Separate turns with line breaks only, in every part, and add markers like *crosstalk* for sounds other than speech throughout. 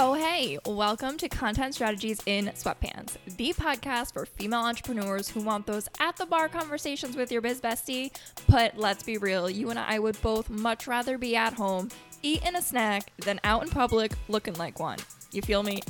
Oh, hey, welcome to Content Strategies in Sweatpants, the podcast for female entrepreneurs who want those at the bar conversations with your biz bestie. But let's be real, you and I would both much rather be at home, eating a snack, than out in public looking like one. You feel me?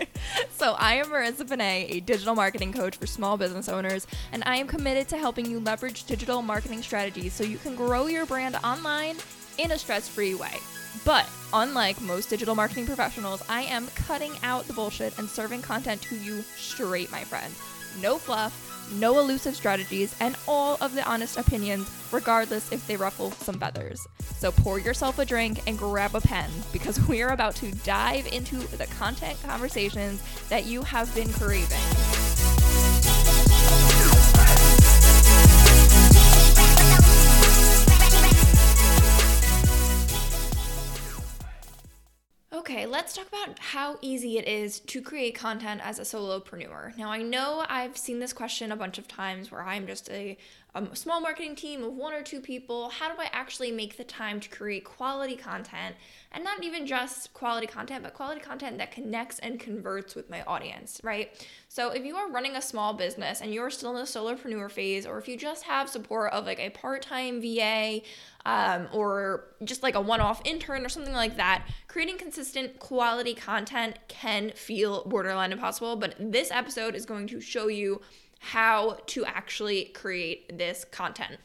*laughs* so, I am Marissa Panay, a digital marketing coach for small business owners, and I am committed to helping you leverage digital marketing strategies so you can grow your brand online in a stress free way. But unlike most digital marketing professionals, I am cutting out the bullshit and serving content to you straight, my friend. No fluff, no elusive strategies, and all of the honest opinions, regardless if they ruffle some feathers. So pour yourself a drink and grab a pen because *laughs* we are about to dive into the content conversations that you have been craving. Let's talk about how easy it is to create content as a solopreneur. Now, I know I've seen this question a bunch of times where I'm just a, a, small marketing team of one or two people. How do I actually make the time to create quality content? And not even just quality content, but quality content that connects and converts with my audience, right? So, if you are running a small business and you're still in the solopreneur phase, or if you just have support of like a part time VA, um, or just like a one off intern or something like that, creating consistent quality content can feel borderline impossible. But this episode is going to show you how to actually create this content.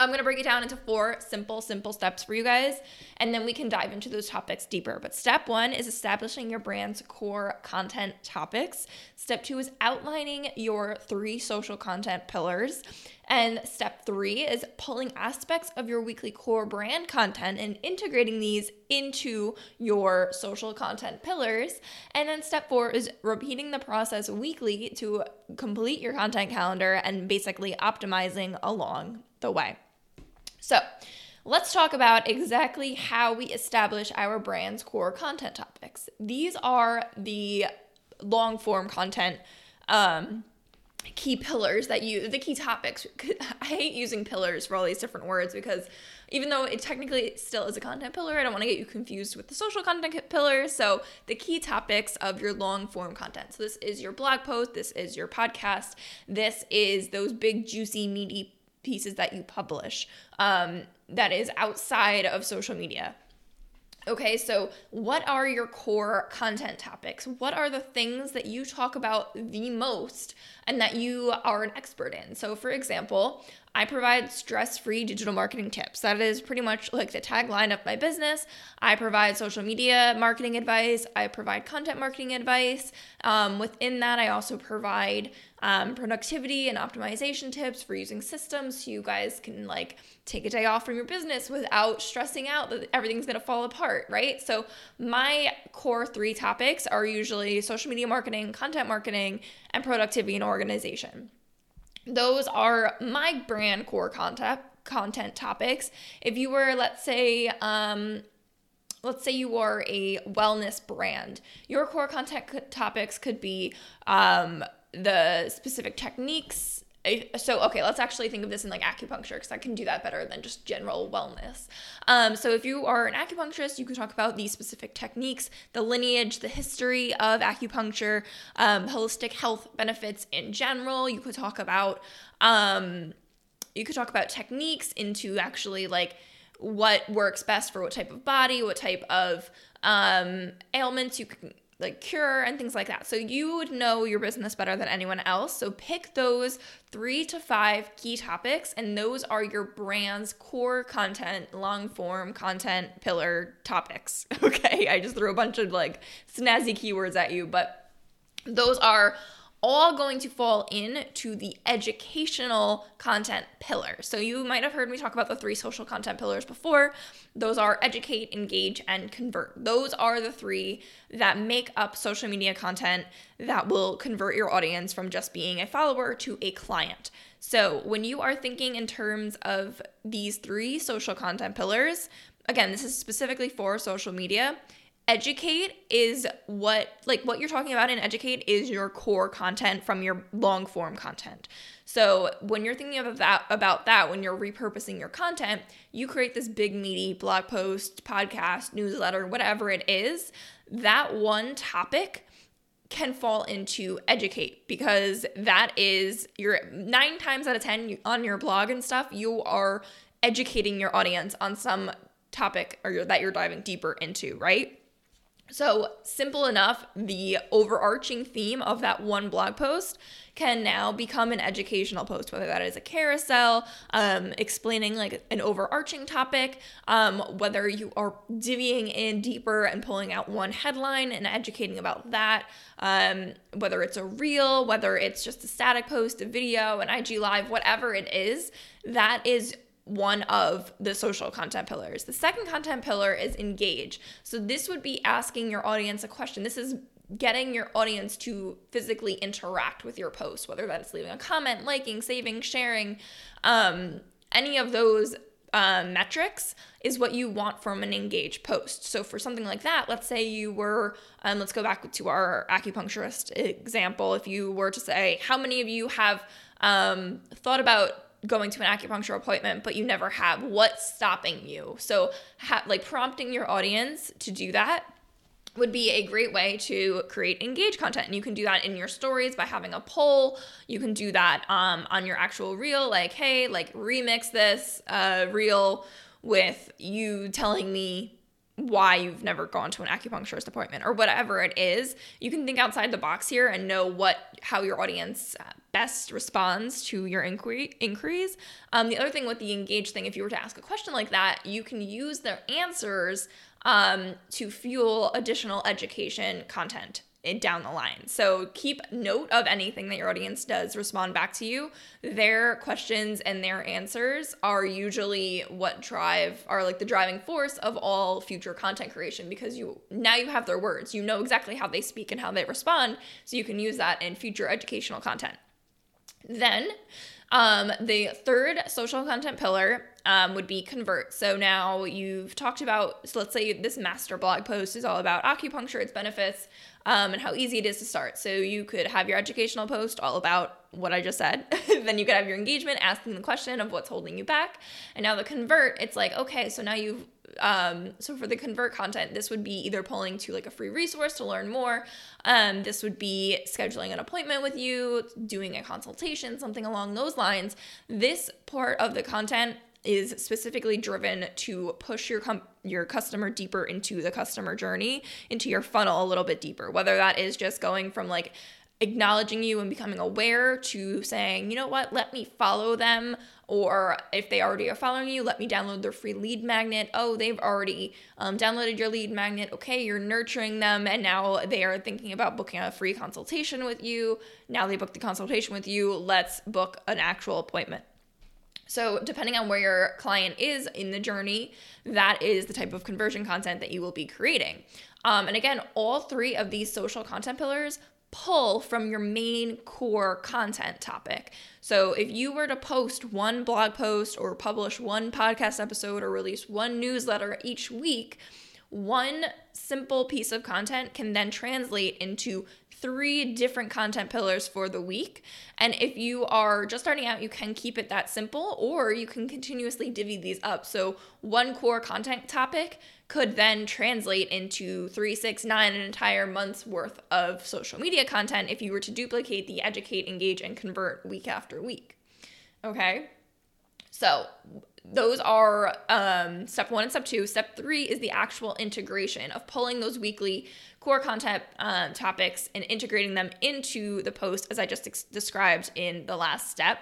I'm going to break it down into four simple, simple steps for you guys, and then we can dive into those topics deeper. But step one is establishing your brand's core content topics. Step two is outlining your three social content pillars. And step three is pulling aspects of your weekly core brand content and integrating these into your social content pillars. And then step four is repeating the process weekly to complete your content calendar and basically optimizing along the way. So, let's talk about exactly how we establish our brand's core content topics. These are the long form content um, key pillars that you the key topics *laughs* i hate using pillars for all these different words because even though it technically still is a content pillar i don't want to get you confused with the social content pillar so the key topics of your long form content so this is your blog post this is your podcast this is those big juicy meaty pieces that you publish um, that is outside of social media. Okay, so what are your core content topics? What are the things that you talk about the most and that you are an expert in? So, for example, I provide stress free digital marketing tips. That is pretty much like the tagline of my business. I provide social media marketing advice, I provide content marketing advice. Um, within that, I also provide um, productivity and optimization tips for using systems so you guys can like take a day off from your business without stressing out that everything's gonna fall apart, right? So, my core three topics are usually social media marketing, content marketing, and productivity and organization those are my brand core content content topics. If you were, let's say, um, let's say you are a wellness brand, your core content topics could be um, the specific techniques so okay let's actually think of this in like acupuncture because i can do that better than just general wellness. Um, so if you are an acupuncturist you can talk about these specific techniques the lineage the history of acupuncture um, holistic health benefits in general. You could talk about um, you could talk about techniques into actually like what works best for what type of body what type of um, ailments you can like cure and things like that. So you would know your business better than anyone else. So pick those three to five key topics, and those are your brand's core content, long form content pillar topics. *laughs* Okay, I just threw a bunch of like snazzy keywords at you, but those are all going to fall into the educational content pillar. So you might have heard me talk about the three social content pillars before. Those are educate, engage, and convert. Those are the three that make up social media content that will convert your audience from just being a follower to a client. So when you are thinking in terms of these three social content pillars, again, this is specifically for social media educate is what like what you're talking about in educate is your core content from your long form content. So when you're thinking about that about that when you're repurposing your content, you create this big meaty blog post, podcast, newsletter, whatever it is, that one topic can fall into educate because that is your 9 times out of 10 on your blog and stuff, you are educating your audience on some topic or that you're diving deeper into, right? So, simple enough, the overarching theme of that one blog post can now become an educational post, whether that is a carousel, um, explaining like an overarching topic, um, whether you are divvying in deeper and pulling out one headline and educating about that, um, whether it's a reel, whether it's just a static post, a video, an IG live, whatever it is, that is one of the social content pillars. The second content pillar is engage. So this would be asking your audience a question. This is getting your audience to physically interact with your post, whether that's leaving a comment, liking, saving, sharing, um, any of those um, metrics is what you want from an engaged post. So for something like that, let's say you were, um, let's go back to our acupuncturist example. If you were to say, how many of you have um, thought about going to an acupuncture appointment but you never have. What's stopping you? So ha- like prompting your audience to do that would be a great way to create engage content. And you can do that in your stories by having a poll. You can do that um, on your actual reel like hey like remix this uh, reel with you telling me why you've never gone to an acupuncturist appointment or whatever it is. You can think outside the box here and know what how your audience best responds to your inquiry inquiries um, the other thing with the engage thing if you were to ask a question like that you can use their answers um, to fuel additional education content down the line. So keep note of anything that your audience does respond back to you. Their questions and their answers are usually what drive are like the driving force of all future content creation because you now you have their words. You know exactly how they speak and how they respond, so you can use that in future educational content. Then um, the third social content pillar um, would be convert. So now you've talked about, so let's say this master blog post is all about acupuncture, its benefits, um, and how easy it is to start. So you could have your educational post all about what I just said. *laughs* then you could have your engagement asking the question of what's holding you back. And now the convert, it's like, okay, so now you've um, so for the convert content, this would be either pulling to like a free resource to learn more. Um, this would be scheduling an appointment with you, doing a consultation, something along those lines. This part of the content is specifically driven to push your com- your customer deeper into the customer journey, into your funnel a little bit deeper. Whether that is just going from like acknowledging you and becoming aware to saying, you know what, let me follow them. Or if they already are following you, let me download their free lead magnet. Oh, they've already um, downloaded your lead magnet. Okay, you're nurturing them, and now they are thinking about booking a free consultation with you. Now they booked the consultation with you. Let's book an actual appointment. So, depending on where your client is in the journey, that is the type of conversion content that you will be creating. Um, and again, all three of these social content pillars pull from your main core content topic. So, if you were to post one blog post or publish one podcast episode or release one newsletter each week, one simple piece of content can then translate into three different content pillars for the week. And if you are just starting out, you can keep it that simple or you can continuously divvy these up. So, one core content topic could then translate into three, six, nine, an entire month's worth of social media content if you were to duplicate the educate, engage, and convert week after week. Okay. So, those are um, step one and step two. Step three is the actual integration of pulling those weekly core content um, topics and integrating them into the post, as I just ex- described in the last step.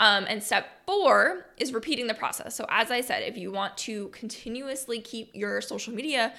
Um, and step four is repeating the process. So, as I said, if you want to continuously keep your social media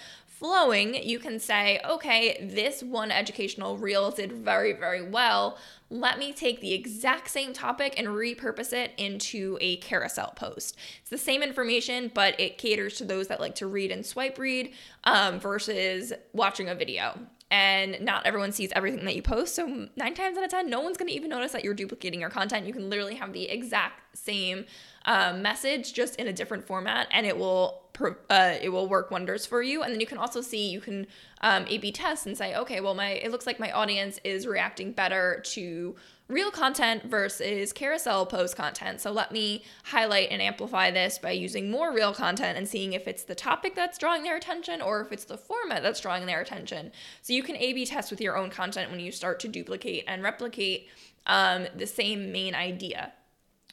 flowing, you can say, okay, this one educational reel did very, very well. Let me take the exact same topic and repurpose it into a carousel post. It's the same information, but it caters to those that like to read and swipe read um, versus watching a video. And not everyone sees everything that you post. So, nine times out of 10, no one's to even notice that you're duplicating your content. You can literally have the exact same um, message just in a different format and it will uh, it will work wonders for you and then you can also see you can um, a b test and say okay well my it looks like my audience is reacting better to reel content versus carousel post content. So let me highlight and amplify this by using more reel content and seeing if it's the topic that's drawing their attention or if it's the format that's drawing their attention. So you can a b test with your own content when you start to duplicate and replicate um, the same main idea.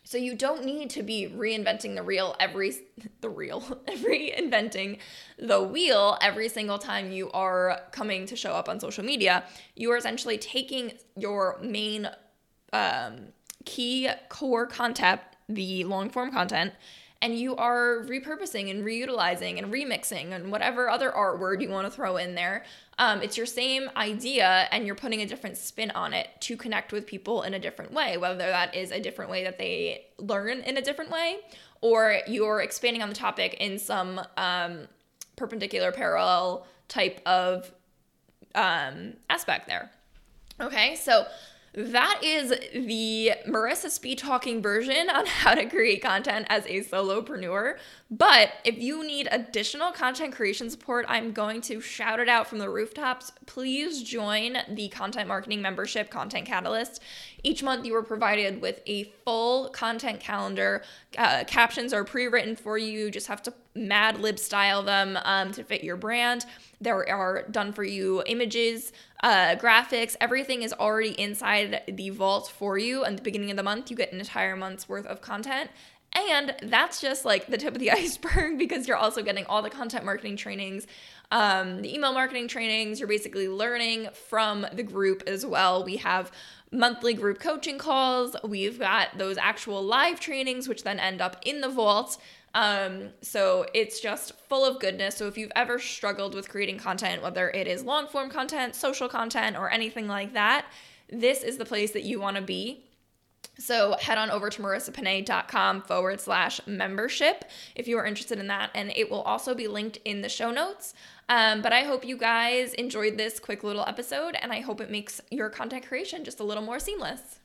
So you don't need to be reinventing the reel every *laughs* the reel *laughs* every inventing the wheel every single time you are coming to show up on social media. You are essentially taking your main um, key core content, the long form content, and you are repurposing and reutilizing and remixing and whatever other art word you want to throw in there. Um, it's your same idea, and you're putting a different spin on it to connect with people in a different way, whether that is a different way that they learn in a different way, or you're expanding on the topic in some um, perpendicular parallel type of um, aspect there. Okay, so that is the Marissa Speed talking version on *laughs* how to create content as a solopreneur. But if you need additional content creation support, I'm going to shout it out from the rooftops. Please join the content marketing membership, Content Catalyst. Each month, you are provided with a full content calendar. Uh, captions are pre written for you, you just have to mad lib style them um, to fit your brand. There are done for you images, uh, graphics, everything is already inside the vault for you. And the beginning of the month, you get an entire month's worth of content. And that's just like the tip of the *laughs* iceberg because you're also getting all the content marketing trainings, um, the email marketing trainings. You're basically learning from the group as well. We have monthly group coaching calls, we've got those actual live trainings, which then end up in the vault. Um, so it's just full of goodness. So if you've ever struggled with creating content, whether it is long form content, social content, or anything like that, this is the place that you want to be. So head on over to marissapanay.com forward slash membership if you are interested in that. And it will also be linked in the show notes. Um, but I hope you guys enjoyed this quick little episode and I hope it makes your content creation just a little more seamless.